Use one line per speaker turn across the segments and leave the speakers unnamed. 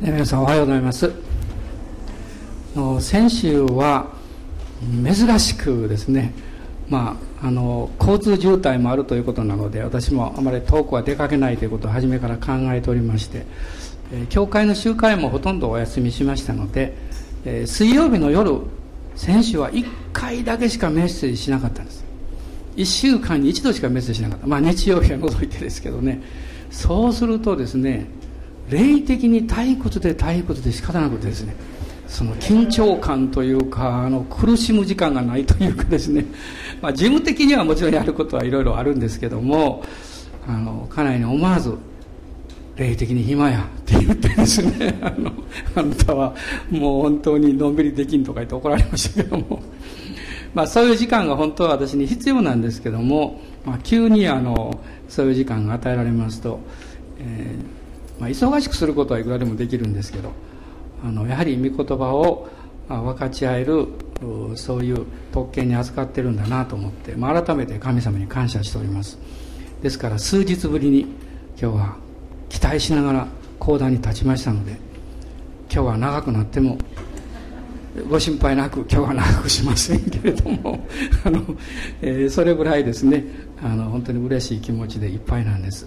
皆さんおはようございます。先週は珍しくですねまあ、あの交通渋滞もあるということなので私もあまり遠くは出かけないということを初めから考えておりまして、え、教会の集会もほとんどお休みしましたので、え、水曜日の夜先週は1回だけしかメッセージしなかったんです。1週間に1度しかメッセージしなかった。まあ日曜日は除いてですけどね。そうするとですね霊的に退屈で退屈で仕方なくてですねその緊張感というかあの苦しむ時間がないというかですね、まあ、事務的にはもちろんやることはいろいろあるんですけどもあの家内に思わず霊的に暇やって言ってですね あのあんたはもう本当にのんびりできんとか言って怒られましたけども。まあそういう時間が本当は私に必要なんですけども、まあ、急にあのそういう時間が与えられますと、えーまあ、忙しくすることはいくらでもできるんですけどあのやはり御言葉を分かち合えるそういう特権に預かってるんだなと思って、まあ、改めて神様に感謝しております。ですから数日ぶりに今日は期待しながら講談に立ちましたので今日は長くなってもご心配なく今日は長くしませんけれども あの、えー、それぐらいですねあの本当に嬉しい気持ちでいっぱいなんです。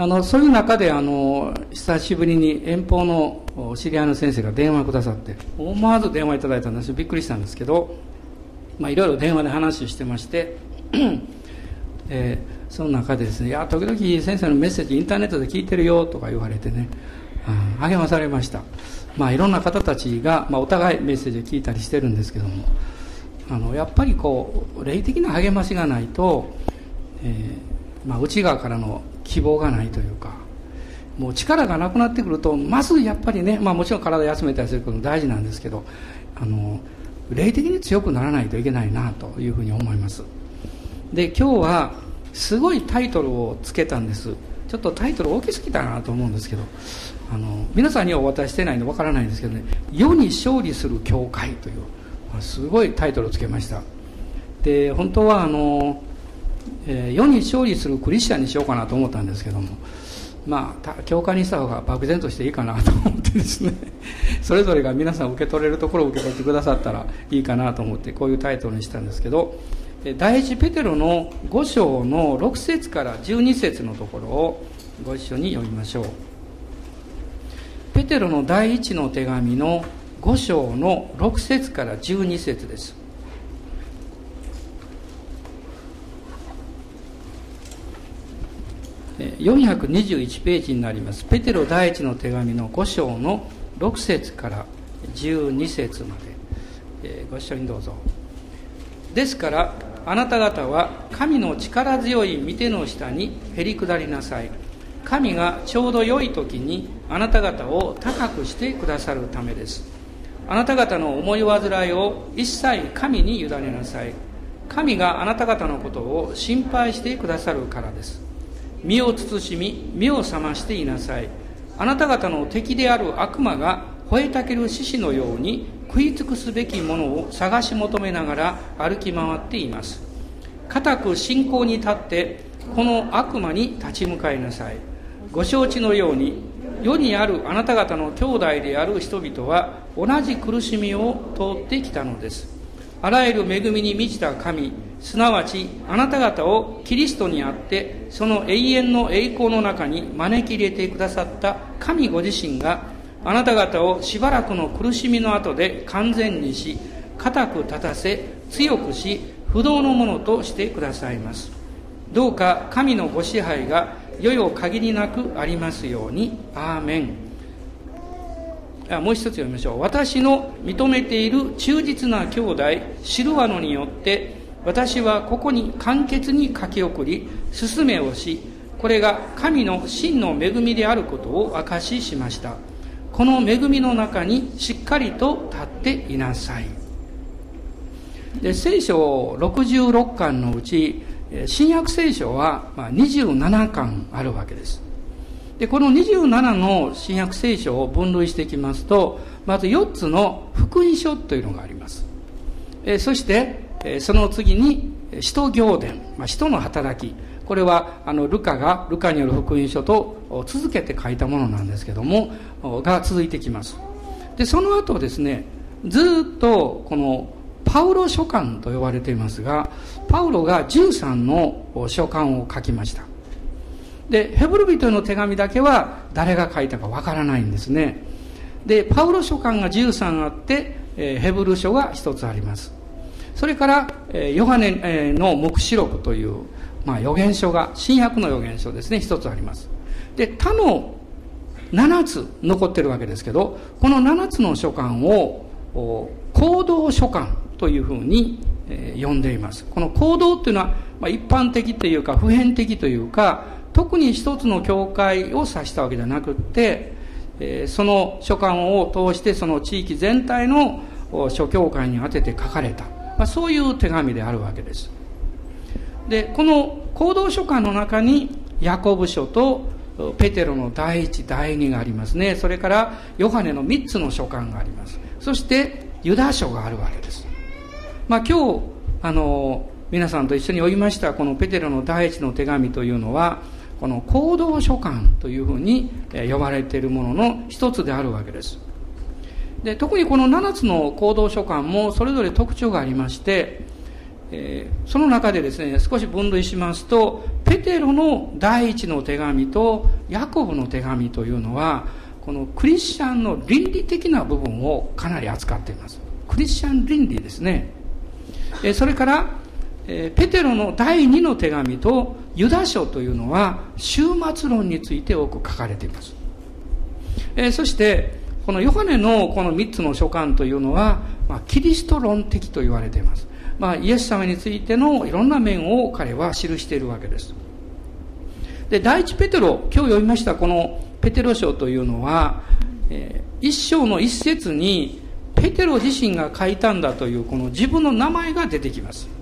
あのそういう中であの久しぶりに遠方の知り合いの先生が電話くださって思わず電話いただいたんです。びっくりしたんですけど、まあ、いろいろ電話で話をしてまして えー、その中でですね「いや時々先生のメッセージインターネットで聞いてるよ」とか言われてね、うん、励まされました。まあいろんな方たちが、まあ、お互いメッセージを聞いたりしてるんですけどもあのやっぱりこう霊的な励ましがないと、えーまあ、内側からの希望がないというかもう力がなくなってくるとまずやっぱりね、まあ、もちろん体休めたりすることも大事なんですけどあの霊的に強くならないといけないなというふうに思います。で今日はすごいタイトルをつけたんです。ちょっとタイトル大きすぎたなと思うんですけどあの皆さんにはお渡ししてないのでわからないんですけどね「世に勝利する教会」というすごいタイトルをつけました。で本当はあのえー、世に勝利するクリスチャンにしようかなと思ったんですけどもまあ教会にした方が漠然としていいかなと思ってですね。それぞれが皆さん受け取れるところを受け取ってくださったらいいかなと思ってこういうタイトルにしたんですけど第一ペテロの5章の6節から12節のところをご一緒に読みましょう。ペテロの第一の手紙の5章の6節から12節です。421ページになります。ペテロ第一の手紙の5章の6節から12節まで、ご一緒にどうぞ。ですからあなた方は神の力強い御手の下にへり下りなさい。神がちょうど良い時にあなた方を高くしてくださるためです。あなた方の思い煩いを一切神に委ねなさい。神があなた方のことを心配してくださるからです。身を慎み目を覚ましていなさい。あなた方の敵である悪魔が吠えたける獅子のように食い尽くすべきものを探し求めながら歩き回っています。固く信仰に立ってこの悪魔に立ち向かいなさい。ご承知のように世にあるあなた方の兄弟である人々は同じ苦しみを通ってきたのです。あらゆる恵みに満ちた神すなわちあなた方をキリストにあってその永遠の栄光の中に招き入れてくださった神ご自身があなた方をしばらくの苦しみの後で完全にし固く立たせ強くし不動のものとしてくださいます。どうか神のご支配が世々限りなくありますように。アーメン。もう一つ読みましょう。私の認めている忠実な兄弟シルワノによって私はここに簡潔に書き送り進めをしこれが神の真の恵みであることを証ししました。この恵みの中にしっかりと立っていなさい。で聖書66巻のうち新約聖書は27巻あるわけです。でこの27の新約聖書を分類していきますとまず4つの福音書というのがあります。そしてその次に使徒行伝、まあ、使徒の働き。これはあのルカがルカによる福音書と続けて書いたものなんですけどもが続いてきます。でその後ですねずっとこのパウロ書簡と呼ばれていますがパウロが13の書簡を書きました。でヘブル人への手紙だけは誰が書いたかわからないんですね。でパウロ書簡が13あってヘブル書が1つあります。それからヨハネの黙示録という、まあ、予言書が新約の予言書ですね。1つあります。で他の7つ残ってるわけですけどこの7つの書簡を行動書簡というふうに、え呼んでいます。この行動っていうのは、まあ、一般的というか普遍的というか特に一つの教会を指したわけじゃなくって、えその書簡を通してその地域全体の諸教会に宛てて書かれた、まあ、そういう手紙であるわけです。でこの行動書簡の中にヤコブ書とペテロの第一第二がありますね。それからヨハネの三つの書簡があります。そしてユダ書があるわけです。まあ、今日あの皆さんと一緒に読みましたこのペテロの第一の手紙というのはこの行動書簡というふうに呼ばれているものの一つであるわけです。で特にこの7つの行動書簡もそれぞれ特徴がありまして、えー、その中でですね少し分類しますとペテロの第一の手紙とヤコブの手紙というのはこのクリスチャンの倫理的な部分をかなり扱っています。クリスチャン倫理ですね。えそれから、えペテロの第2の手紙とユダ書というのは終末論について多く書かれています、えそしてこのヨハネのこの3つの書簡というのは、まあ、キリスト論的と言われています、まあ、イエス様についてのいろんな面を彼は記しているわけです。で第一ペテロ今日読みましたこのペテロ書というのは、えー、一章の一節にペテロ自身が書いたんだというこの自分の名前が出てきます。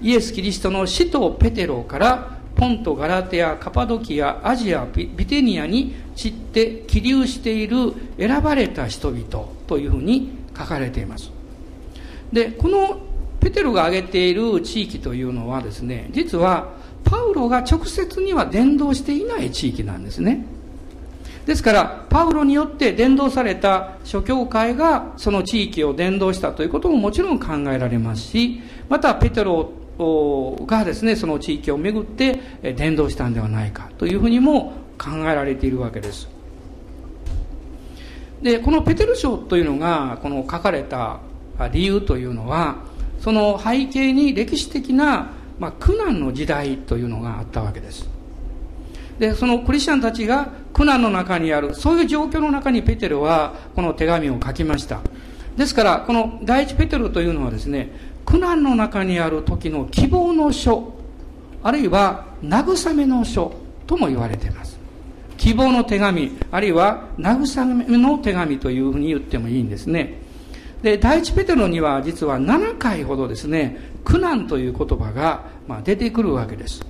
イエス・キリストの使徒ペテロからポント・ガラテア、カパドキア、アジア、ビテニアに散って起立している選ばれた人々というふうに書かれています。でこのペテロが挙げている地域というのはですね実はパウロが直接には伝道していない地域なんですね。ですから、パウロによって伝道された諸教会がその地域を伝道したということももちろん考えられますし、またペテロがですね、その地域をめぐって伝道したんではないかというふうにも考えられているわけです。で、このペテル書というのが、この書かれた理由というのは、その背景に歴史的な、まあ、苦難の時代というのがあったわけです。で、そのクリスチャンたちが苦難の中にある、そういう状況の中にペテロはこの手紙を書きました。ですから、この第一ペテロというのはですね、苦難の中にある時の希望の書、あるいは慰めの書とも言われています。希望の手紙、あるいは慰めの手紙というふうに言ってもいいんですね。で、第一ペテロには実は7回ほどですね、苦難という言葉がま出てくるわけです。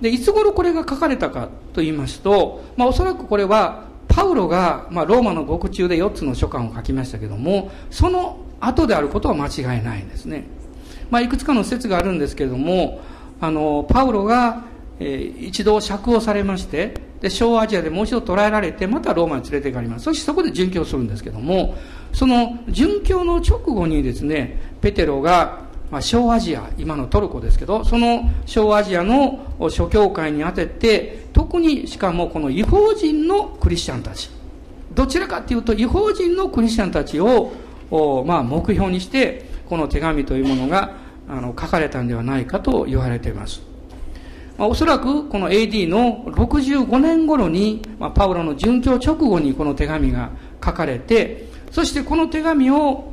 で、いつ頃これが書かれたかと言いますと、まあおそらくこれはパウロが、まあ、ローマの獄中で4つの書簡を書きましたけども、その後であることは間違いないんですね。まあ、いくつかの説があるんですけれども、あの、パウロが、えー、一度釈放されまして、で、小アジアでもう一度捕らえられて、またローマに連れて行かれます。そしてそこで殉教するんですけども、その殉教の直後にですね、ペテロがまあ、小アジア、今のトルコですけど、その小アジアの諸教会にあてて、特にしかもこの違法人のクリスチャンたち、どちらかというと違法人のクリスチャンたちを、まあ、目標にして、この手紙というものがあの書かれたんではないかと言われています。まあ、おそらくこの AD の65年頃に、まあ、パウロの殉教直後にこの手紙が書かれて、そしてこの手紙を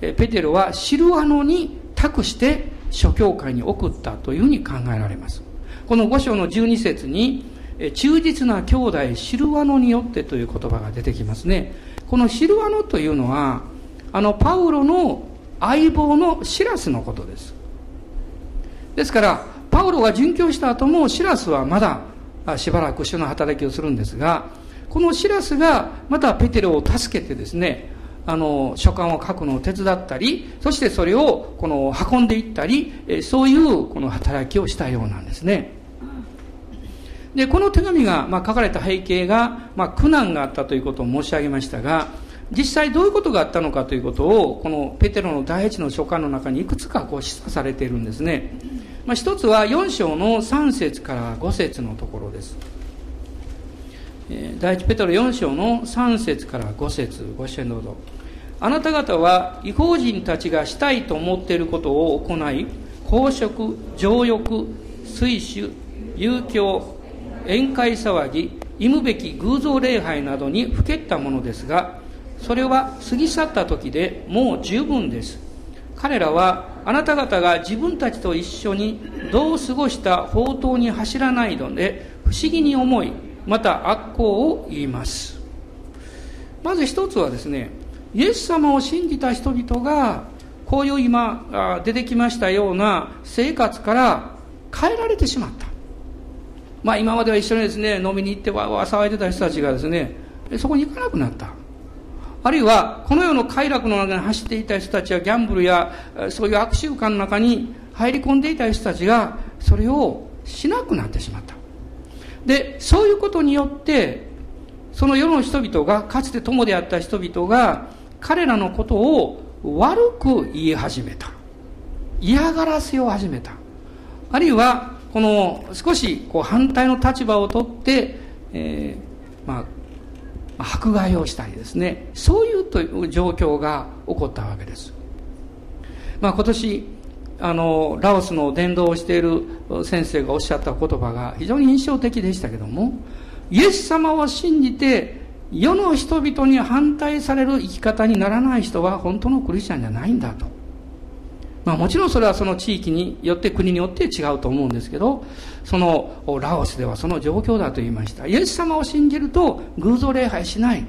ペテロはシルアノに託して諸教会に送ったというふうに考えられます。この五章の12節に、忠実な兄弟シルワノによってという言葉が出てきますね。このシルワノというのは、あのパウロの相棒のシラスのことです。ですから、パウロが殉教した後もシラスはまだしばらく主の働きをするんですが、このシラスがまたペテロを助けてですね、あの書簡を書くのを手伝ったりそしてそれをこの運んでいったりそういうこの働きをしたようなんですね。でこの手紙が、まあ、書かれた背景が、まあ、苦難があったということを申し上げましたが実際どういうことがあったのかということをこのペテロの第一の書簡の中にいくつかこう示唆されているんですね、まあ、一つは4章の3節から5節のところです。第一ペテロ4章の3節から5節ご支援どうぞあなた方は違法人たちがしたいと思っていることを行い公職情欲水酒遊興宴会騒ぎ忌むべき偶像礼拝などにふけったものですがそれは過ぎ去った時でもう十分です。彼らはあなた方が自分たちと一緒にどう過ごした宝刀に走らないので不思議に思いまた悪行を言います。まず一つはですねイエス様を信じた人々がこういう今出てきましたような生活から変えられてしまった。まあ今までは一緒にですね飲みに行ってわわ騒いでた人たちがですねそこに行かなくなった。あるいはこの世の快楽の中に走っていた人たちはギャンブルやそういう悪習慣の中に入り込んでいた人たちがそれをしなくなってしまった。でそういうことによってその世の人々がかつて友であった人々が彼らのことを悪く言い始めた。嫌がらせを始めた。あるいはこの少しこう反対の立場をとって、えー、まあ迫害をしたりですね。そういうという状況が起こったわけです、まあ、今年あのラオスの伝道をしている先生がおっしゃった言葉が非常に印象的でしたけどもイエス様を信じて世の人々に反対される生き方にならない人は本当のクリスチャンじゃないんだと。まあもちろんそれはその地域によって国によって違うと思うんですけど、そのラオスではその状況だと言いました。イエス様を信じると偶像礼拝しない。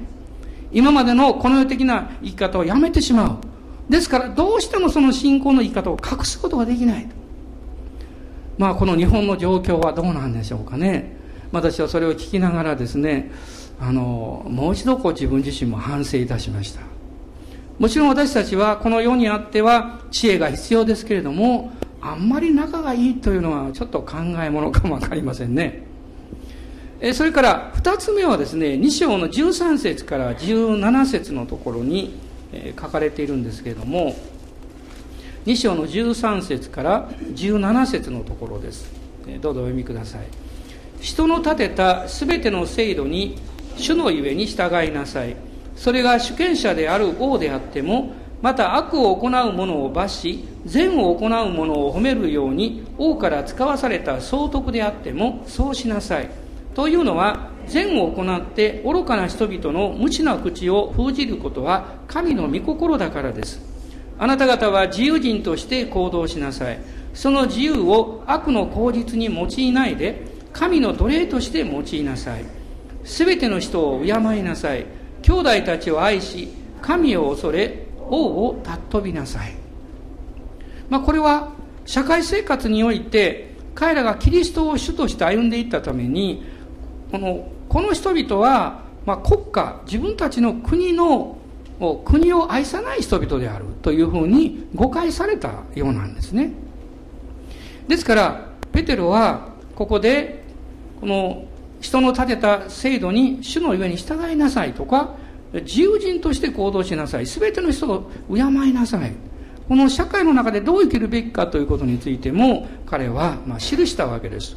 今までのこの世的な生き方をやめてしまう。ですからどうしてもその信仰の生き方を隠すことができない。とまあこの日本の状況はどうなんでしょうかね。私はそれを聞きながらですねあのもう一度こう自分自身も反省いたしました。もちろん私たちはこの世にあっては知恵が必要ですけれどもあんまり仲がいいというのはちょっと考えものかもわかりませんね。えそれから二つ目はですね2章の13節から17節のところに書かれているんですけれども2章の13節から17節のところです。どうぞお読みください。人の立てた全ての制度に主のゆえに従いなさい。それが主権者である王であってもまた悪を行う者を罰し善を行う者を褒めるように王から使わされた総督であってもそうしなさい。というのは善を行って愚かな人々の無知な口を封じることは神の御心だからです。あなた方は自由人として行動しなさい。その自由を悪の口実に用いないで神の奴隷として用いなさい。すべての人を敬いなさい。兄弟たちを愛し神を恐れ王を尊びなさい、まあ、これは社会生活において彼らがキリストを主として歩んでいったためにこのこの人々は、まあ、国家自分たちの国の国を愛さない人々であるというふうに誤解されたようなんですね。ですからペテロはここでこの人の立てた制度に主の上に従いなさいとか自由人として行動しなさい全ての人を敬いなさいこの社会の中でどう生きるべきかということについても彼はま記したわけです。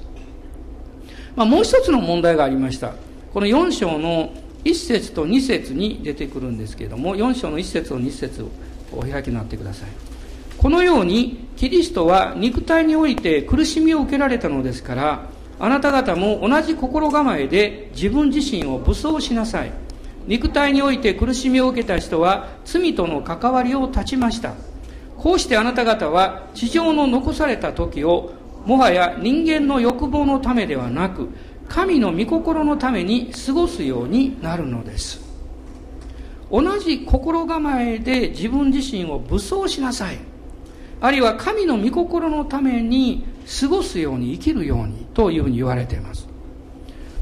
まあ、もう一つの問題がありました。この4章の1節と2節に出てくるんですけれども4章の1節と2節をお開きになってください。このようにキリストは肉体において苦しみを受けられたのですからあなた方も同じ心構えで自分自身を武装しなさい。肉体において苦しみを受けた人は罪との関わりを断ちました。こうしてあなた方は地上の残された時をもはや人間の欲望のためではなく神の御心のために過ごすようになるのです。同じ心構えで自分自身を武装しなさい。あるいは神の御心のために過ごすように生きるようにというふうに言われています、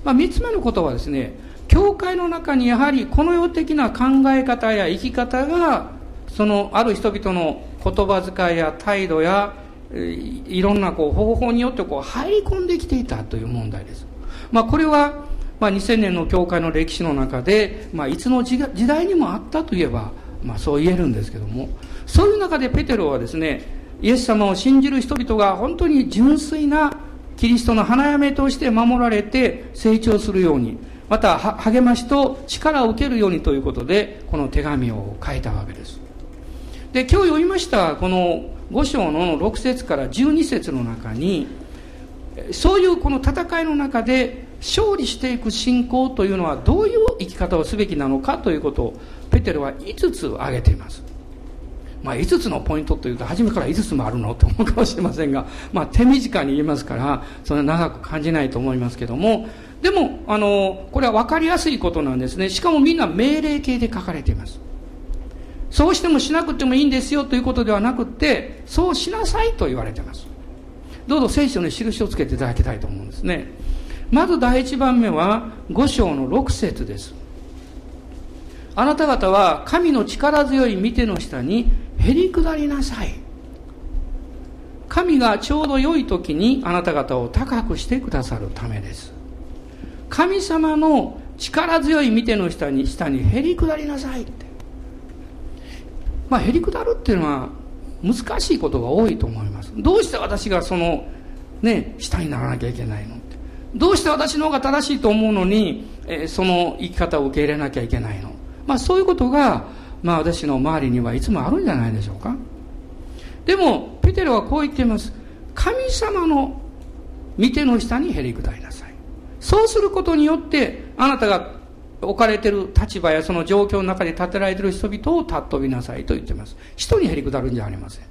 まあ、3つ目のことはですね教会の中にやはりこの世的な考え方や生き方がそのある人々の言葉遣いや態度やいろんなこう方法によってこう入り込んできていたという問題です。まあ、これは、まあ、2000年の教会の歴史の中で、まあ、いつの時代にもあったといえば、まあ、そう言えるんですけどもそういう中でペテロはですねイエス様を信じる人々が本当に純粋なキリストの花嫁として守られて成長するようにまた励ましと力を受けるようにということでこの手紙を書いたわけです。で今日読みましたこの5章の6節から12節の中にそういうこの戦いの中で勝利していく信仰というのはどういう生き方をすべきなのかということをペテロは5つ挙げています。まあ、5つのポイントというと初めから5つもあるのと思うかもしれませんが、まあ、手短に言いますからそんな長く感じないと思いますけども。でもあのこれは分かりやすいことなんですね。しかもみんな命令形で書かれています。そうしてもしなくてもいいんですよということではなくってそうしなさいと言われています。どうぞ聖書に印をつけていただきたいと思うんですね。まず第一番目は5章の6節です。あなた方は神の力強い見ての下にへり下りなさい。神がちょうど良い時にあなた方を高くしてくださるためです。神様の力強い見ての下に下にへり下りなさいって。まあへり下るっていうのは難しいことが多いと思います。どうして私がそのね下にならなきゃいけないのって。どうして私の方が正しいと思うのに、えー、その生き方を受け入れなきゃいけないの。まあそういうことがまあ私の周りにはいつもあるんじゃないでしょうか。でもペテロはこう言っています。神様の見ての下にへり下りなさい。そうすることによってあなたが置かれている立場やその状況の中で立てられている人々を尊びなさいと言っています人にへり下るんじゃありません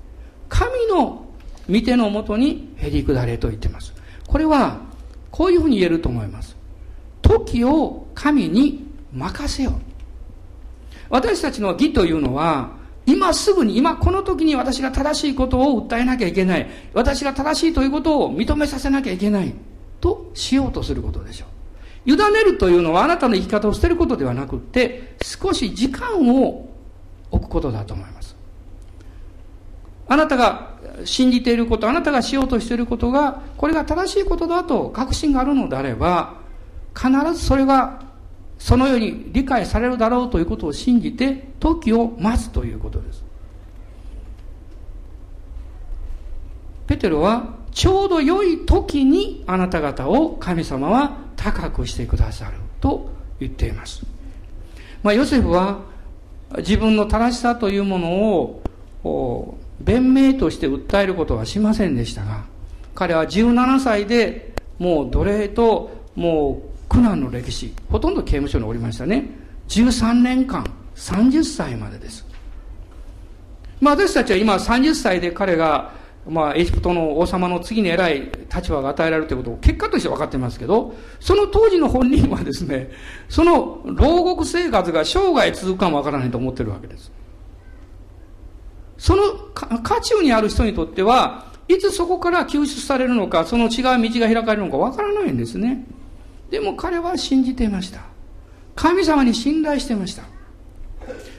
神の見てのもとにへり下れと言っていますこれはこういうふうに言えると思います時を神に任せよ私たちの義というのは、今すぐに、今この時に私が正しいことを訴えなきゃいけない。私が正しいということを認めさせなきゃいけない。としようとすることでしょう。委ねるというのはあなたの生き方を捨てることではなくて、少し時間を置くことだと思います。あなたが信じていること、あなたがしようとしていることが、これが正しいことだと確信があるのであれば、必ずそれがそのように理解されるだろうということを信じて時を待つということですペテロはちょうど良い時にあなた方を神様は高くしてくださると言っています、まあ、ヨセフは自分の正しさというものを弁明として訴えることはしませんでしたが彼は17歳でもう奴隷ともう苦難の歴史ほとんど刑務所におりましたね。13年間30歳までです。まあ私たちは今30歳で彼がまあエジプトの王様の次に偉い立場が与えられるということを結果として分かってますけどその当時の本人はですねその牢獄生活が生涯続くかもわからないと思ってるわけです。その渦中にある人にとってはいつそこから救出されるのかその違う道が開かれるのかわからないんですね。でも彼は信じていました。神様に信頼していました。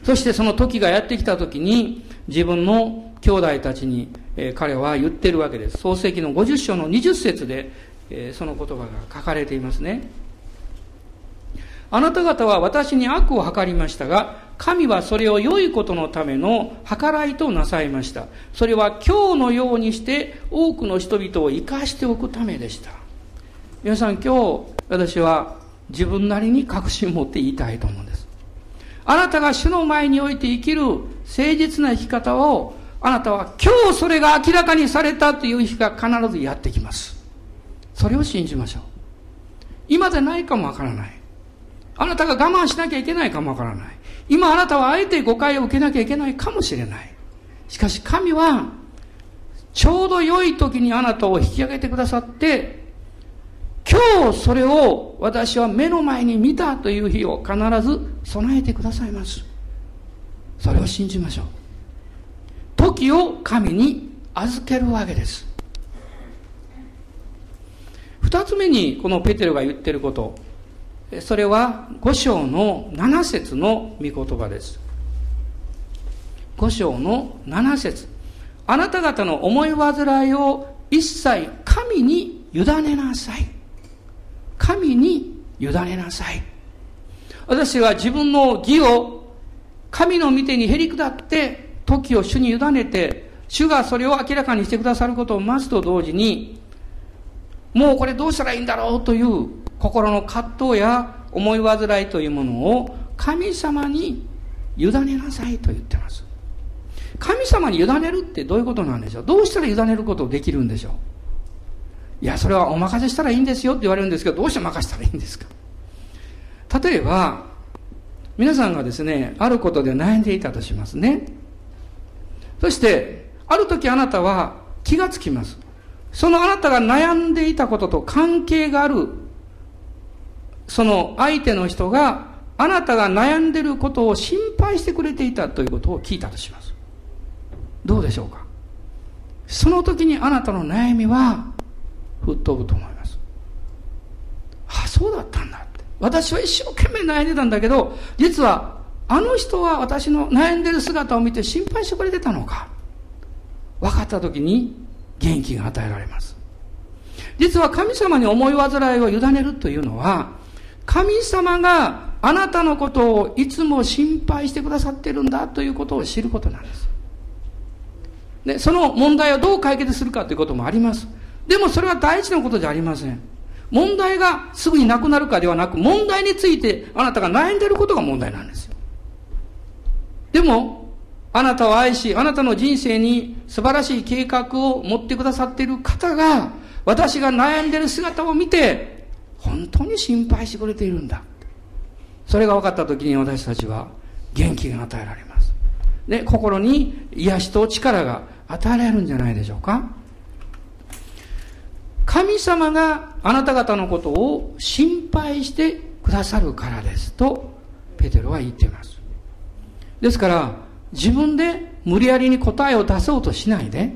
そしてその時がやってきた時に自分の兄弟たちに、え、彼は言ってるわけです。創世記の50章の20節で、え、その言葉が書かれていますね。あなた方は私に悪を図りましたが神はそれを良いことのための計らいとなさいました。それは今日のようにして多くの人々を生かしておくためでした。皆さん今日私は自分なりに確信を持って言いたいと思うんです。あなたが主の前において生きる誠実な生き方をあなたは今日それが明らかにされたという日が必ずやってきます。それを信じましょう。今でないかもわからない。あなたが我慢しなきゃいけないかもわからない。今あなたはあえて誤解を受けなきゃいけないかもしれない。しかし神はちょうど良い時にあなたを引き上げてくださって今日それを私は目の前に見たという日を必ず備えてくださいます。それを信じましょう。時を神に預けるわけです二つ目にこのペテロが言ってることそれは五章の七節の御言葉です。五章の七節あなた方の思い煩いを一切神に委ねなさい。神に委ねなさい。私は自分の義を神の御手にへり下って時を主に委ねて主がそれを明らかにしてくださることを待つと同時にもうこれどうしたらいいんだろうという心の葛藤や思い煩いというものを神様に委ねなさいと言ってます。神様に委ねるってどういうことなんでしょう？どうしたら委ねることできるんでしょう？いや、それはお任せしたらいいんですよって言われるんですけど、どうして任せたらいいんですか？例えば、皆さんがですね、あることで悩んでいたとしますね。そして、ある時あなたは気がつきます。そのあなたが悩んでいたことと関係がある、その相手の人があなたが悩んでることを心配してくれていたということを聞いたとします。どうでしょうか？その時にあなたの悩みは吹っ飛ぶと思います。あ、そうだったんだって。私は一生懸命悩んでたんだけど、実はあの人は私の悩んでる姿を見て心配してくれてたのか。分かった時に元気が与えられます。実は神様に思い煩いを委ねるというのは、神様があなたのことをいつも心配してくださってるんだということを知ることなんです。で、その問題をどう解決するかということもあります。でもそれは大事なことじゃありません。問題がすぐになくなるかではなく、問題についてあなたが悩んでいることが問題なんですよ。でも、あなたを愛し、あなたの人生に素晴らしい計画を持ってくださっている方が、私が悩んでいる姿を見て、本当に心配してくれているんだ。それが分かった時に私たちは元気が与えられます。で、心に癒しと力が与えられるんじゃないでしょうか神様があなた方のことを心配してくださるからですとペテロは言っていますですから自分で無理やりに答えを出そうとしないで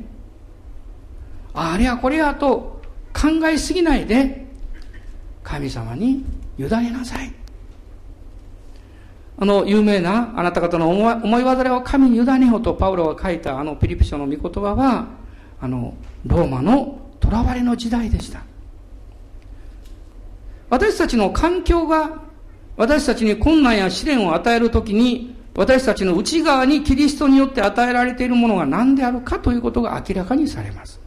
あれやこれやと考えすぎないで神様に委ねなさい。あの有名なあなた方の思い煩いを神に委ねようとパウロが書いたあのピリピ書の御言葉はあのローマの囚われの時代でした。私たちの環境が私たちに困難や試練を与えるときに私たちの内側にキリストによって与えられているものが何であるかということが明らかにされます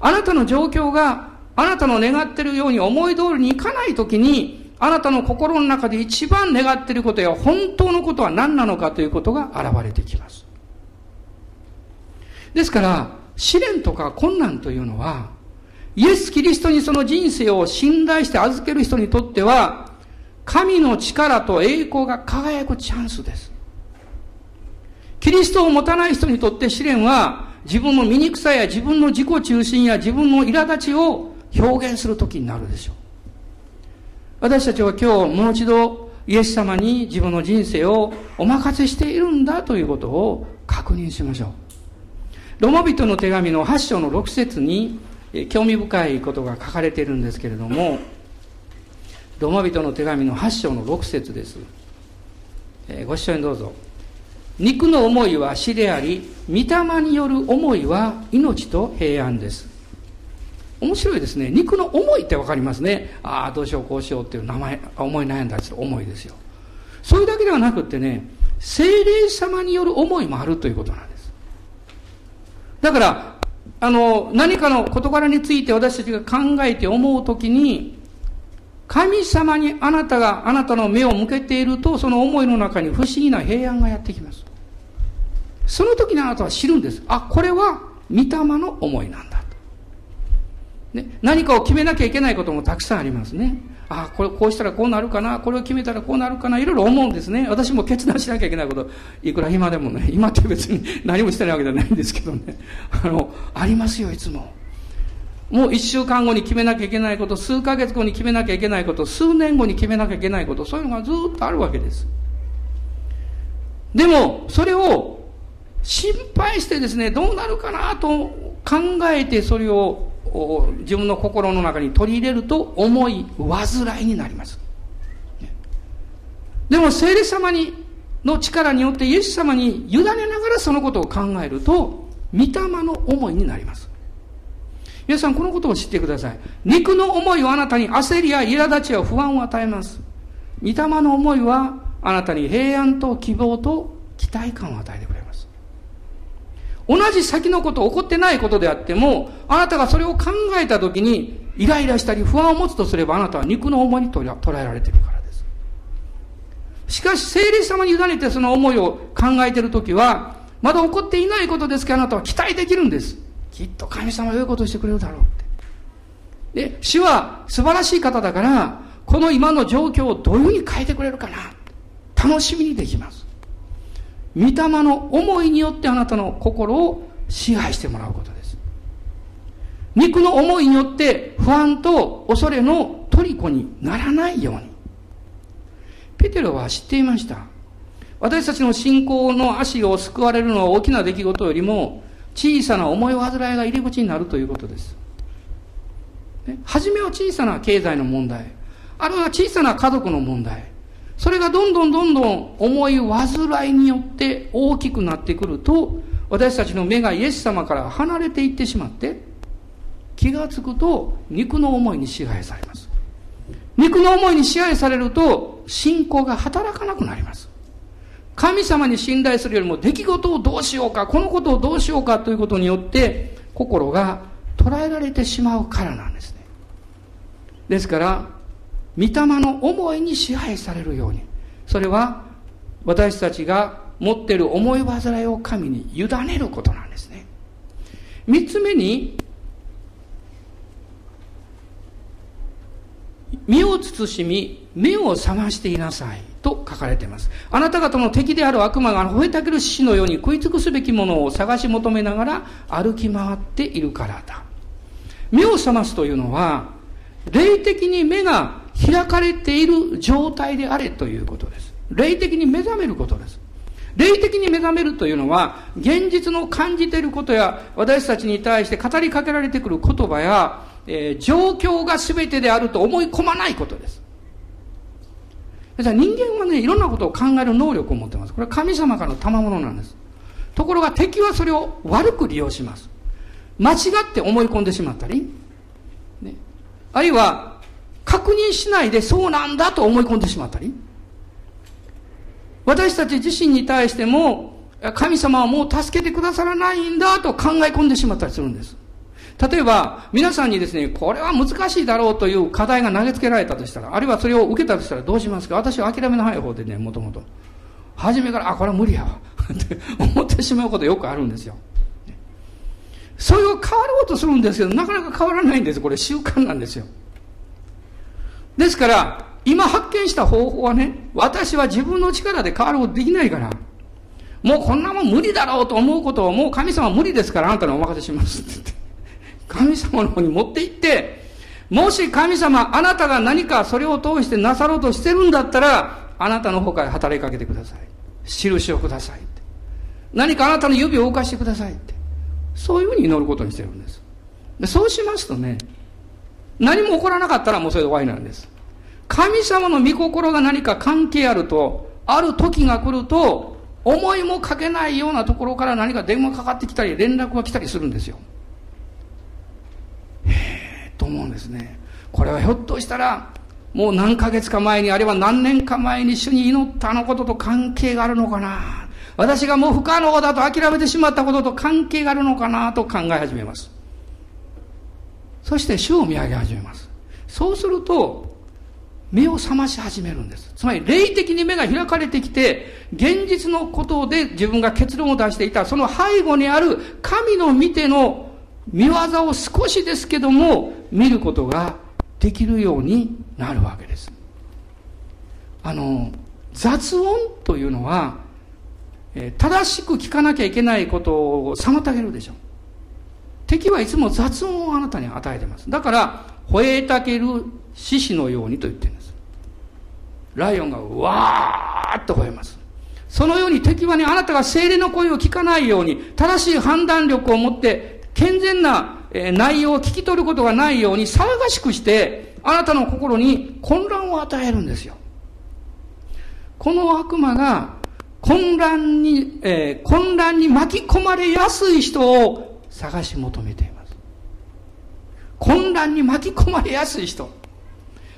あなたの状況があなたの願っているように思い通りにいかないときにあなたの心の中で一番願っていることや本当のことは何なのかということが現れてきます。ですから、試練とか困難というのは、イエス・キリストにその人生を信頼して預ける人にとっては、神の力と栄光が輝くチャンスです。キリストを持たない人にとって試練は、自分の醜さや自分の自己中心や自分の苛立ちを表現するときになるでしょう。私たちは今日もう一度イエス様に自分の人生をお任せしているんだということを確認しましょう。ロマ人の手紙の8章の6節に興味深いことが書かれているんですけれども、ロマ人の手紙の8章の6節です。えご一緒にどうぞ。肉の思いは死であり、御霊による思いは命と平安です。面白いですね。肉の思いってわかりますね。ああ、どうしよう、こうしようっていう名前、思い悩んだりする思いですよ。それだけではなくってね、精霊様による思いもあるということなんです。だから、あの、何かの事柄について私たちが考えて思うときに、神様にあなたが、あなたの目を向けていると、その思いの中に不思議な平安がやってきます。その時にあなたは知るんです。あ、これは御霊の思いなんだと。ね、何かを決めなきゃいけないこともたくさんありますね。あ、これこうしたらこうなるかな、これを決めたらこうなるかな、いろいろ思うんですね。私も決断しなきゃいけないこと、いくら今でもね、今って別に何もしてないわけじゃないんですけどね。あの、ありますよ、いつも。もう一週間後に決めなきゃいけないこと、数ヶ月後に決めなきゃいけないこと、数年後に決めなきゃいけないこと、そういうのがずっとあるわけです。でも、それを心配してですね、どうなるかなと考えてそれを自分の心の中に取り入れると重い煩いになります。でも聖霊様にの力によってイエス様に委ねながらそのことを考えると、御霊の思いになります。皆さんこのことを知ってください。肉の思いはあなたに焦りや苛立ちや不安を与えます。御霊の思いはあなたに平安と希望と期待感を与えてくれます。同じ先のこと、起こってないことであっても、あなたがそれを考えたときに、イライラしたり不安を持つとすれば、あなたは肉の思いに捉えられているからです。しかし、聖霊様に委ねてその思いを考えているときは、まだ起こっていないことですけど、あなたは期待できるんです。きっと神様は良いことしてくれるだろうって。で、主は素晴らしい方だから、この今の状況をどういうふうに変えてくれるかな。楽しみにできます。御霊の思いによってあなたの心を支配してもらうことです。肉の思いによって不安と恐れの虜にならないように。ペテロは知っていました。私たちの信仰の足を救われるのは大きな出来事よりも小さな思い煩いが入り口になるということです。初めは小さな経済の問題、あるいは小さな家族の問題、それがどんどんどんどん重い煩いによって大きくなってくると、私たちの目がイエス様から離れていってしまって、気がつくと肉の思いに支配されます。肉の思いに支配されると、信仰が働かなくなります。神様に信頼するよりも出来事をどうしようか、このことをどうしようかということによって、心が捉えられてしまうからなんですね。ですから、御霊の思いに支配されるように。それは私たちが持っている思い煩いを神に委ねることなんですね。三つ目に、身を慎み、目を覚ましていなさいと書かれています。あなた方の敵である悪魔が吠えたける獅子のように食い尽くすべきものを探し求めながら歩き回っているからだ。目を覚ますというのは、霊的に目が開かれている状態であれということです。霊的に目覚めることです。霊的に目覚めるというのは、現実の感じていることや、私たちに対して語りかけられてくる言葉や、えー、状況が全てであると思い込まないことです。人間はね、いろんなことを考える能力を持ってます。これは神様からの賜物なんです。ところが敵はそれを悪く利用します。間違って思い込んでしまったり、ね、あるいは確認しないでそうなんだと思い込んでしまったり、私たち自身に対しても、神様はもう助けてくださらないんだと考え込んでしまったりするんです。例えば、皆さんにですね、これは難しいだろうという課題が投げつけられたとしたら、あるいはそれを受けたとしたらどうしますか？私は諦めの早い方でね、もともと。初めから、あ、これは無理やわ。って思ってしまうことよくあるんですよ。それを変わろうとするんですけど、なかなか変わらないんです。これ習慣なんですよ。ですから、今発見した方法はね、私は自分の力で変わることできないから、もうこんなもん無理だろうと思うことをもう神様無理ですからあなたにお任せしますって言って、神様の方に持って行って、もし神様、あなたが何かそれを通してなさろうとしてるんだったら、あなたの方から働きかけてください。印をくださいって。何かあなたの指を動かしてくださいって。そういうふうに祈ることにしてるんです。でそうしますとね、何も起こらなかったらもうそれで終わりなんです。神様の御心が何か関係あると、ある時が来ると、思いもかけないようなところから何か電話かかってきたり、連絡が来たりするんですよ。思うんですね。これはひょっとしたら、もう何ヶ月か前に、あるいは何年か前に主に祈ったあのことと関係があるのかな。私がもう不可能だと諦めてしまったことと関係があるのかなと考え始めます。そして主を見上げ始めます。そうすると、目を覚まし始めるんです。つまり、霊的に目が開かれてきて、現実のことで自分が結論を出していた、その背後にある神の見ての見業を少しですけども、見ることができるようになるわけです。あの、雑音というのは、え正しく聞かなきゃいけないことを妨げるでしょう。敵はいつも雑音をあなたに与えてます。だから、吠えたける獅子のようにと言ってるんです。ライオンがわーっと吠えます。そのように敵はね、あなたが精霊の声を聞かないように、正しい判断力を持って、健全な内容を聞き取ることがないように騒がしくして、あなたの心に混乱を与えるんですよ。この悪魔が混乱に、えー、混乱に巻き込まれやすい人を探し求めています。混乱に巻き込まれやすい人。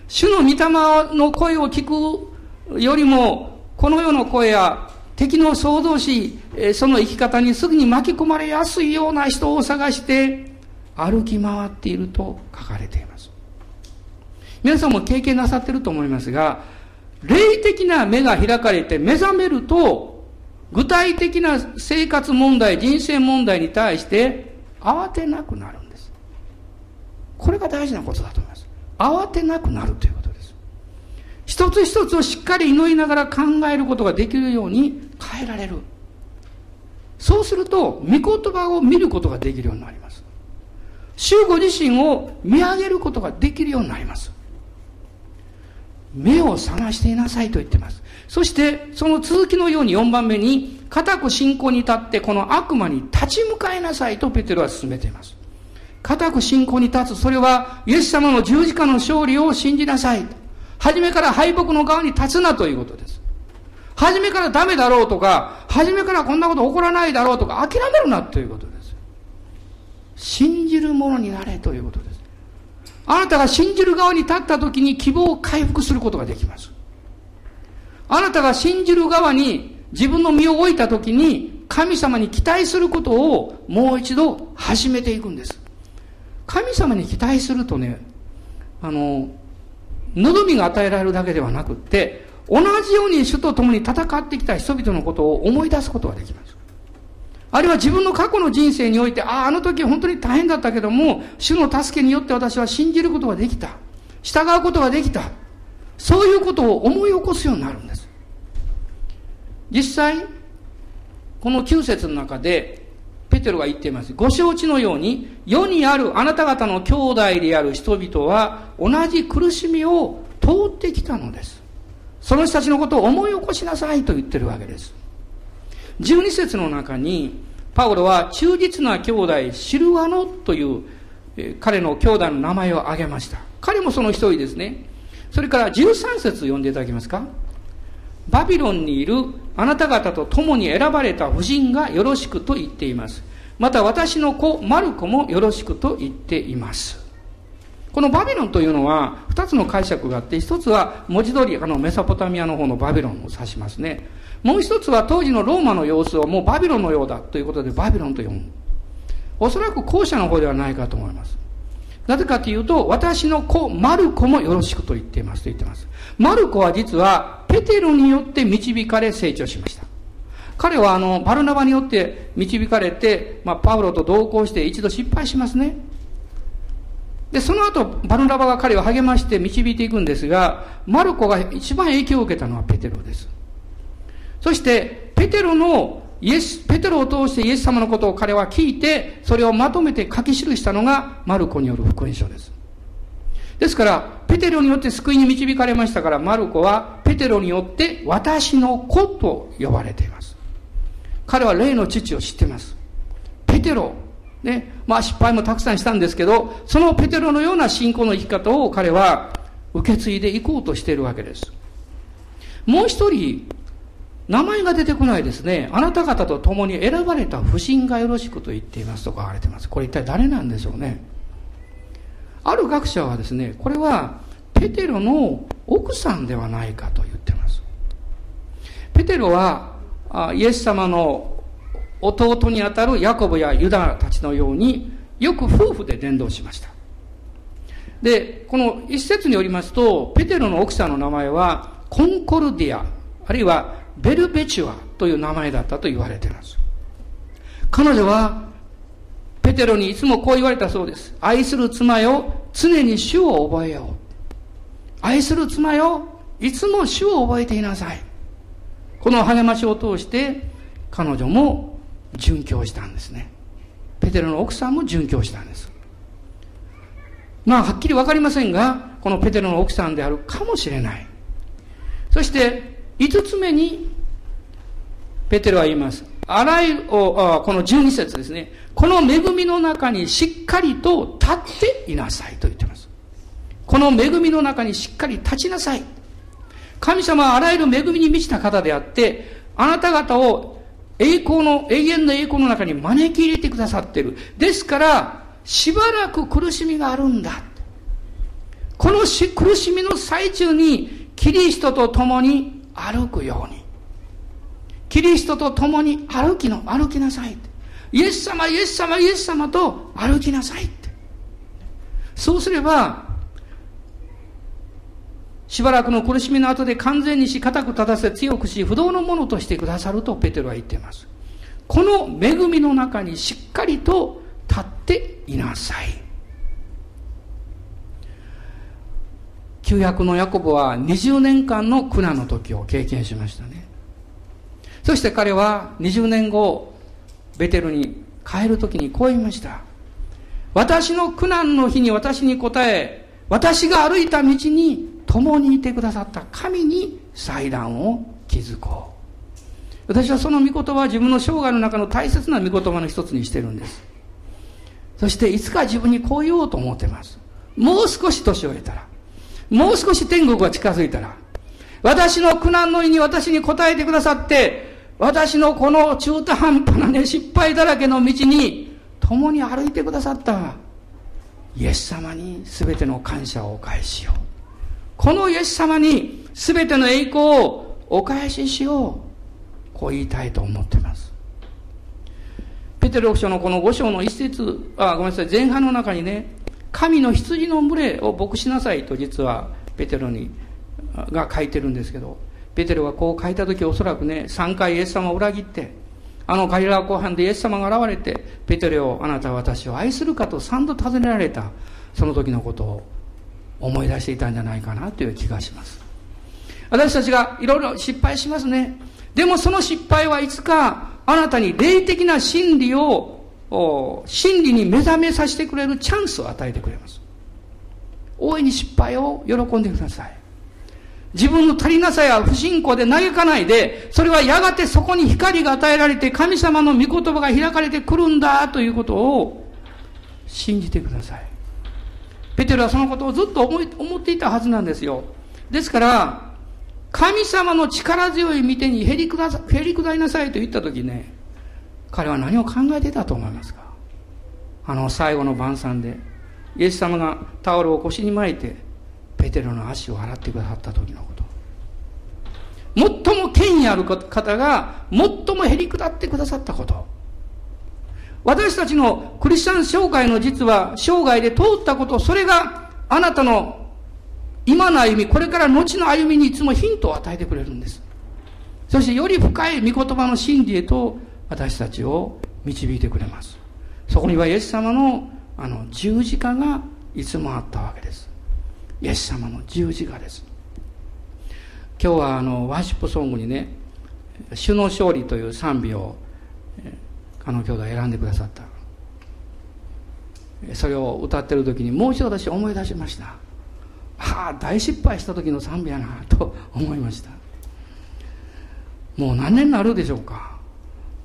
主の御霊の声を聞くよりも、この世の声や敵の想像し、その生き方にすぐに巻き込まれやすいような人を探して歩き回っていると書かれています。皆さんも経験なさってると思いますが、霊的な目が開かれて目覚めると、具体的な生活問題、人生問題に対して慌てなくなるんです。これが大事なことだと思います。慌てなくなるということです。一つ一つをしっかり祈りながら考えることができるように変えられる。そうすると、御言葉を見ることができるようになります。主ご自身を見上げることができるようになります。目を覚ましていなさいと言ってます。そして、その続きのように4番目に、固く信仰に立ってこの悪魔に立ち向かいなさいとペテロは進めています。固く信仰に立つ。それは、イエス様の十字架の勝利を信じなさい。初めから敗北の側に立つなということです。初めからダメだろうとか、初めからこんなこと起こらないだろうとか、諦めるなということです。信じる者になれということです。あなたが信じる側に立った時に希望を回復することができます。あなたが信じる側に自分の身を置いた時に神様に期待することをもう一度始めていくんです。神様に期待するとね、あの、望みが与えられるだけではなくって、同じように主と共に戦ってきた人々のことを思い出すことができます。あるいは自分の過去の人生において、ああ、あの時本当に大変だったけども、主の助けによって私は信じることができた。従うことができた。そういうことを思い起こすようになるんです。実際、この9節の中で、ペテロが言っています。ご承知のように、世にあるあなた方の兄弟である人々は、同じ苦しみを通ってきたのです。その人たちのことを思い起こしなさいと言ってるわけです。12節の中に、パウロは忠実な兄弟シルワノという、彼の兄弟の名前を挙げました。彼もその一人ですね。それから13節読んでいただけますか？バビロンにいるあなた方と共に選ばれた夫人がよろしくと言っています。また私の子マルコもよろしくと言っています。このバビロンというのは二つの解釈があって、一つは文字通りあのメソポタミアの方のバビロンを指しますね。もう一つは当時のローマの様子をもうバビロンのようだということでバビロンと読む。おそらく後者の方ではないかと思います。なぜかというと、私の子、マルコもよろしくと言っていますと言っています。マルコは実は、ペテロによって導かれ成長しました。彼はあの、バルナバによって導かれて、まあ、パウロと同行して一度失敗しますね。で、その後、バルナバが彼を励まして導いていくんですが、マルコが一番影響を受けたのはペテロです。そして、ペテロのイエス、ペテロを通してイエス様のことを彼は聞いて、それをまとめて書き記したのがマルコによる福音書です。ですから、ペテロによって救いに導かれましたから、マルコはペテロによって私の子と呼ばれています。彼は霊の父を知っています。ペテロ、ね、まあ失敗もたくさんしたんですけど、そのペテロのような信仰の生き方を彼は受け継いでいこうとしているわけです。もう一人、名前が出てこないですね。あなた方と共に選ばれた不信がよろしくと言っていますと書かれています。これ一体誰なんでしょうね。ある学者はですね、これはペテロの奥さんではないかと言ってます。ペテロはイエス様の弟にあたるヤコブやユダたちのようによく夫婦で伝道しました。で、この一節によりますと、ペテロの奥さんの名前はコンコルディア、あるいはベルベチュアという名前だったと言われています。彼女は、ペテロにいつもこう言われたそうです。愛する妻よ、常に主を覚えよう。愛する妻よ、いつも主を覚えていなさい。この励ましを通して、彼女も殉教したんですね。ペテロの奥さんも殉教したんです。まあ、はっきりわかりませんが、このペテロの奥さんであるかもしれない。そして、五つ目に、ペテロは言います。あらゆる、この12節ですね。この恵みの中にしっかりと立っていなさいと言ってます。この恵みの中にしっかり立ちなさい。神様はあらゆる恵みに満ちた方であって、あなた方を栄光の、永遠の栄光の中に招き入れてくださってる。ですから、しばらく苦しみがあるんだ。この苦しみの最中に、キリストと共に歩くように。キリストと共に歩きの、歩きなさい。イエス様、イエス様、イエス様と歩きなさいって。そうすれば、しばらくの苦しみの後で完全にし、固く立たせ、強くし、不動のものとしてくださるとペテロは言っています。この恵みの中にしっかりと立っていなさい。旧約のヤコブは20年間の苦難の時を経験しましたね。そして彼は20年後、ベテルに帰る時にこう言いました。私の苦難の日に私に答え、私が歩いた道に共にいてくださった神に祭壇を築こう。私はその御言葉は自分の生涯の中の大切な御言葉の一つにしてるんです。そしていつか自分にこう言おうと思ってます。もう少し年を得たら、もう少し天国が近づいたら、私の苦難の意に私に答えてくださって、私のこの中途半端なね、失敗だらけの道に共に歩いてくださったイエス様に全ての感謝をお返ししよう。このイエス様に全ての栄光をお返ししよう。こう言いたいと思っています。ペテロ書のこの5章の一節、あ、ごめんなさい、前半の中にね、神の羊の群れを牧しなさいと実はペテロに、が書いてるんですけど、ペテロがこう書いた時おそらくね、3回イエス様を裏切って、あのガリラ後半でイエス様が現れて、ペテロをあなたは私を愛するかと3度尋ねられた、その時のことを思い出していたんじゃないかなという気がします。私たちがいろいろ失敗しますね。でもその失敗はいつかあなたに霊的な真理を、真理に目覚めさせてくれるチャンスを与えてくれます。大いに失敗を喜んでください。自分の足りなさや不信仰で嘆かないで、それはやがてそこに光が与えられて神様の御言葉が開かれてくるんだということを信じてください。ペテロはそのことをずっと思い思っていたはずなんですよ。ですから、神様の力強い御手にへりくだへり下りなさいと言ったときね、彼は何を考えてたと思いますか？あの最後の晩餐で、イエス様がタオルを腰に巻いて、ペテロの足を洗ってくださった時のこと。最も権威ある方が最もへり下ってくださったこと。私たちのクリスチャン生涯の実は生涯で通ったことそれがあなたの今の歩みこれから後の歩みにいつもヒントを与えてくれるんです。そしてより深い御言葉の真理へと私たちを導いてくれます。そこにはイエス様のあの十字架がいつもあったわけです。イエス様の十字架です。今日はあのワーシップソングにね「主の勝利」という賛美をあの兄弟選んでくださった。それを歌ってる時にもう一度私思い出しました。はあ大失敗した時の賛美やなと思いました。もう何年になるでしょうか。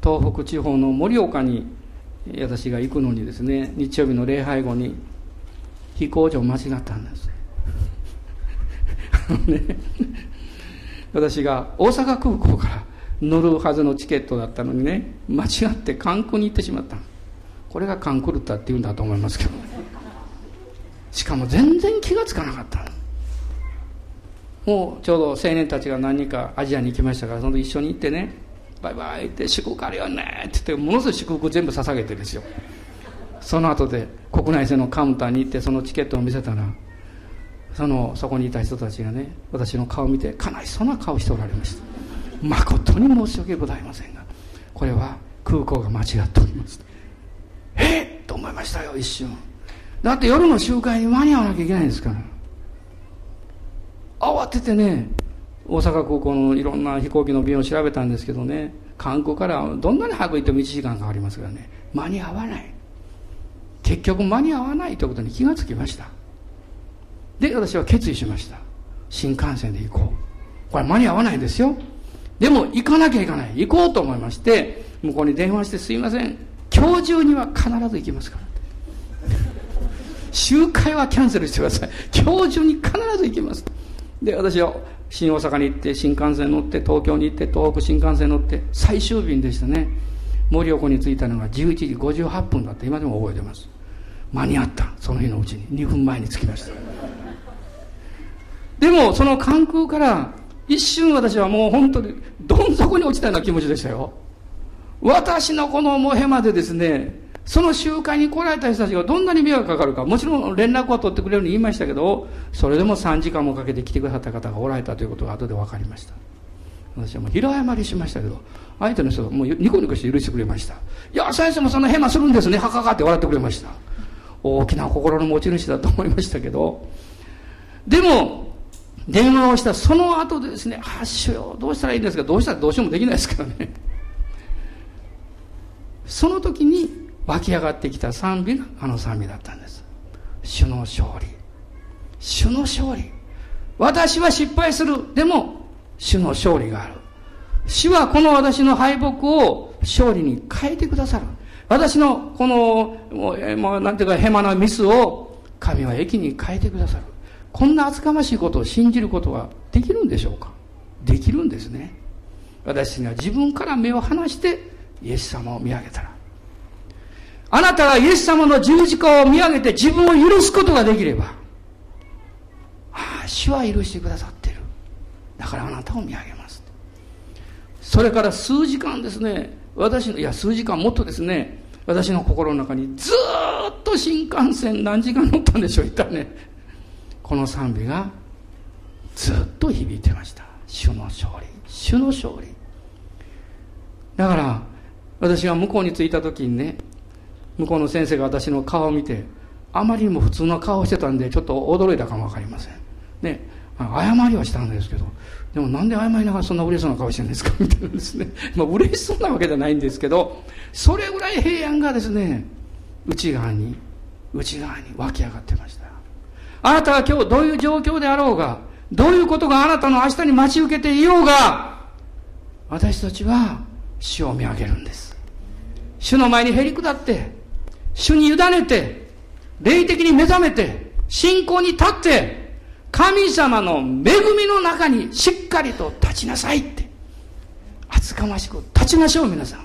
東北地方の盛岡に私が行くのにですね日曜日の礼拝後に飛行場間違ったんです。ね、私が大阪空港から乗るはずのチケットだったのにね間違って関空に行ってしまった。これがカンクルタって言うんだと思いますけど。しかも全然気が付かなかった。もうちょうど青年たちが何人かアジアに行きましたからその一緒に行ってねバイバイって祝福あるよねって言ってものすごい祝福全部捧げてですよ。その後で国内線のカウンターに行ってそのチケットを見せたらそのそこにいた人たちがね私の顔を見て悲しそうな顔しておられました。誠に申し訳ございませんがこれは空港が間違っておりますえ？っと思いましたよ一瞬だって夜の集会に間に合わなきゃいけないんですから慌ててね大阪空港のいろんな飛行機の便を調べたんですけどね関空からどんなに早く行っても1時間かかりますからね間に合わない結局間に合わないということに気がつきましたで、私は決意しました。新幹線で行こう。これ間に合わないですよ。でも行かなきゃいかない。行こうと思いまして、向こうに電話してすいません。今日中には必ず行きますから。集会はキャンセルしてください。今日中に必ず行きます。で私は新大阪に行って新幹線乗って東京に行って東北新幹線乗って最終便でしたね。盛岡に着いたのが11時58分だって今でも覚えてます。間に合った。その日のうちに。2分前に着きました。でもその関空から一瞬私はもう本当にどん底に落ちたような気持ちでしたよ私のこのモヘまでですねその集会に来られた人たちがどんなに迷惑かかるか、もちろん連絡は取ってくれるように言いましたけど、それでも3時間もかけて来てくださった方がおられたということが後で分かりました。私はもう平謝りしましたけど、相手の人がもうニコニコして許してくれました。いや、先生もそんなヘマするんですね、はかかって笑ってくれました。大きな心の持ち主だと思いましたけど、でも、電話をしたその後でですね、あ、主よ、どうしたらいいんですか？どうしたらどうしようもできないですからね。その時に湧き上がってきた賛美があの賛美だったんです。主の勝利。主の勝利。私は失敗する。でも主の勝利がある。主はこの私の敗北を勝利に変えてくださる。私のこの、もうなんていうかヘマなミスを神は益に変えてくださる。こんな厚かましいことを信じることはできるんでしょうか？できるんですね私には自分から目を離してイエス様を見上げたらあなたがイエス様の十字架を見上げて自分を許すことができれば、ああ、主は許してくださってる。だからあなたを見上げます。それから数時間ですね、私の、いや、数時間もっとですね、私の心の中にずっと新幹線何時間乗ったんでしょう、言ったね。この賛美がずっと響いてました。主の勝利。主の勝利。だから、私が向こうに着いた時にね、向こうの先生が私の顔を見てあまりにも普通の顔をしてたんでちょっと驚いたかも分かりませんね謝りはしたんですけどでもなんで謝りながらそんな嬉しそうな顔してるんですか？みたいなですねまあ嬉しそうなわけじゃないんですけどそれぐらい平安がですね内側に内側に湧き上がってましたあなたが今日どういう状況であろうがどういうことがあなたの明日に待ち受けていようが私たちは死を見上げるんです主の前にへり下って主に委ねて、霊的に目覚めて、信仰に立って、神様の恵みの中にしっかりと立ちなさいって。厚かましく立ちましょう、皆さん。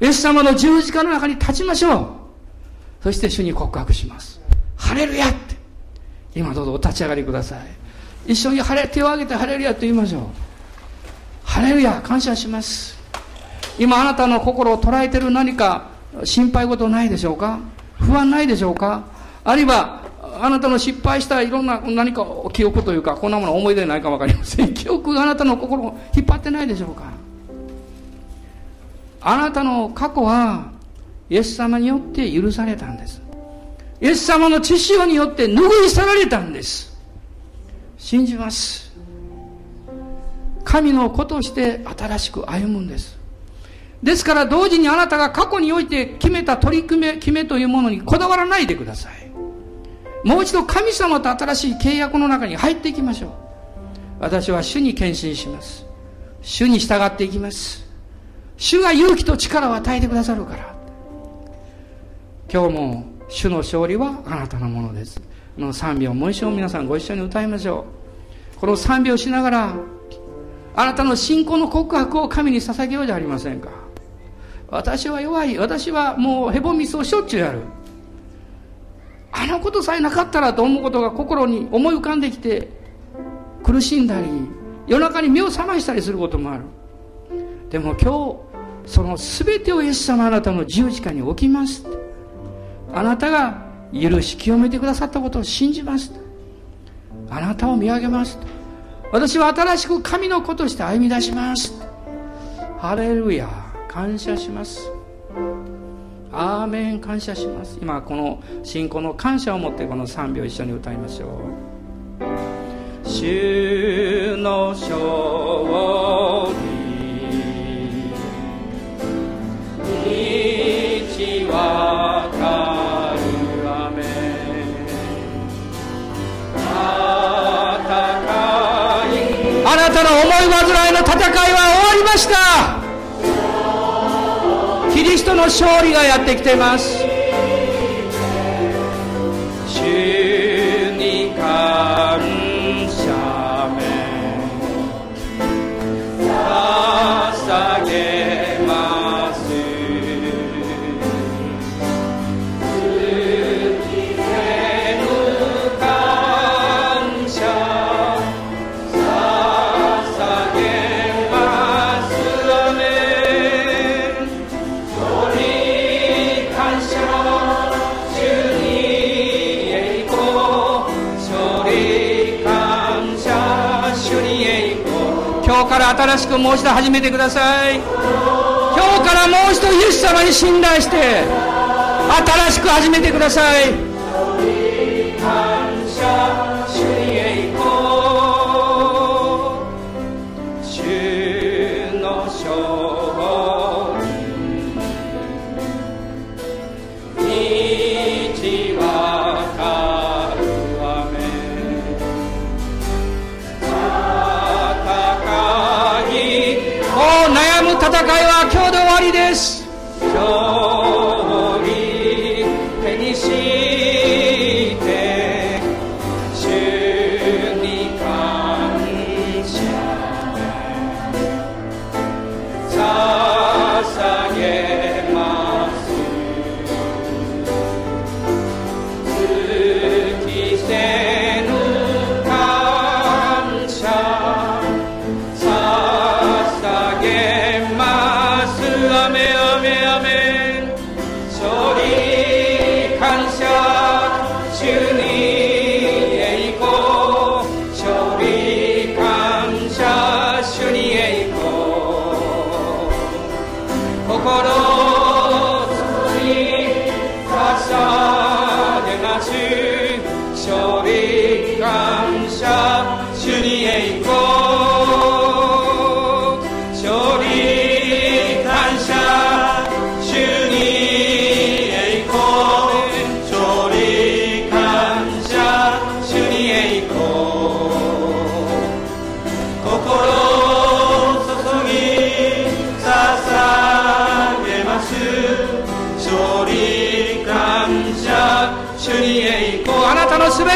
イエス様の十字架の中に立ちましょう。そして主に告白します。ハレルヤ。今どうぞお立ち上がりください。一緒にハレ、手を挙げてハレルヤと言いましょう。ハレルヤ、感謝します。今あなたの心を捉えてる何か心配事ないでしょうか？不安ないでしょうか？あるいは、あなたの失敗したいろんな何か記憶というか、こんなもの思い出ないか分かりません。記憶があなたの心を引っ張ってないでしょうか？あなたの過去は、イエス様によって許されたんです。イエス様の血潮によって拭い去られたんです。信じます。神の子として新しく歩むんです。ですから同時にあなたが過去において決めた取り組め、決めというものにこだわらないでください。もう一度神様と新しい契約の中に入っていきましょう。私は主に献身します。主に従っていきます。主が勇気と力を与えてくださるから。今日も主の勝利はあなたのものです。この賛美をもう一度皆さんご一緒に歌いましょう。この賛美をしながら、あなたの信仰の告白を神に捧げようじゃありませんか。私は弱い私はもうへぼみそをしょっちゅうやるあのことさえなかったらと思うことが心に思い浮かんできて苦しんだり夜中に目を覚ましたりすることもあるでも今日その全てをイエス様あなたの十字架に置きますあなたが許し清めてくださったことを信じます。あなたを見上げます。私は新しく神の子として歩み出します。ハレルヤ。感謝します。アーメン。感謝します。今この信仰の感謝を持ってこの賛美を一緒に歌いましょう。主のたの思い煩いの戦いは終わりました。キリストの勝利がやってきています。くもう一度始めてください今日からもう一度イエス様に信頼して新しく始めてください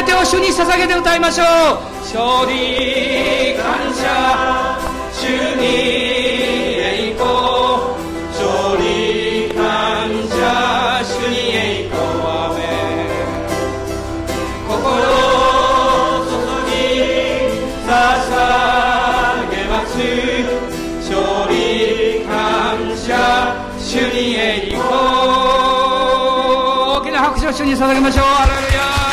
てを主に捧げて歌いましょう勝利感謝主に栄光勝利感謝主に栄光アメ注ぎ捧げます勝利感謝主に栄光大きな拍手を主に捧げましょう。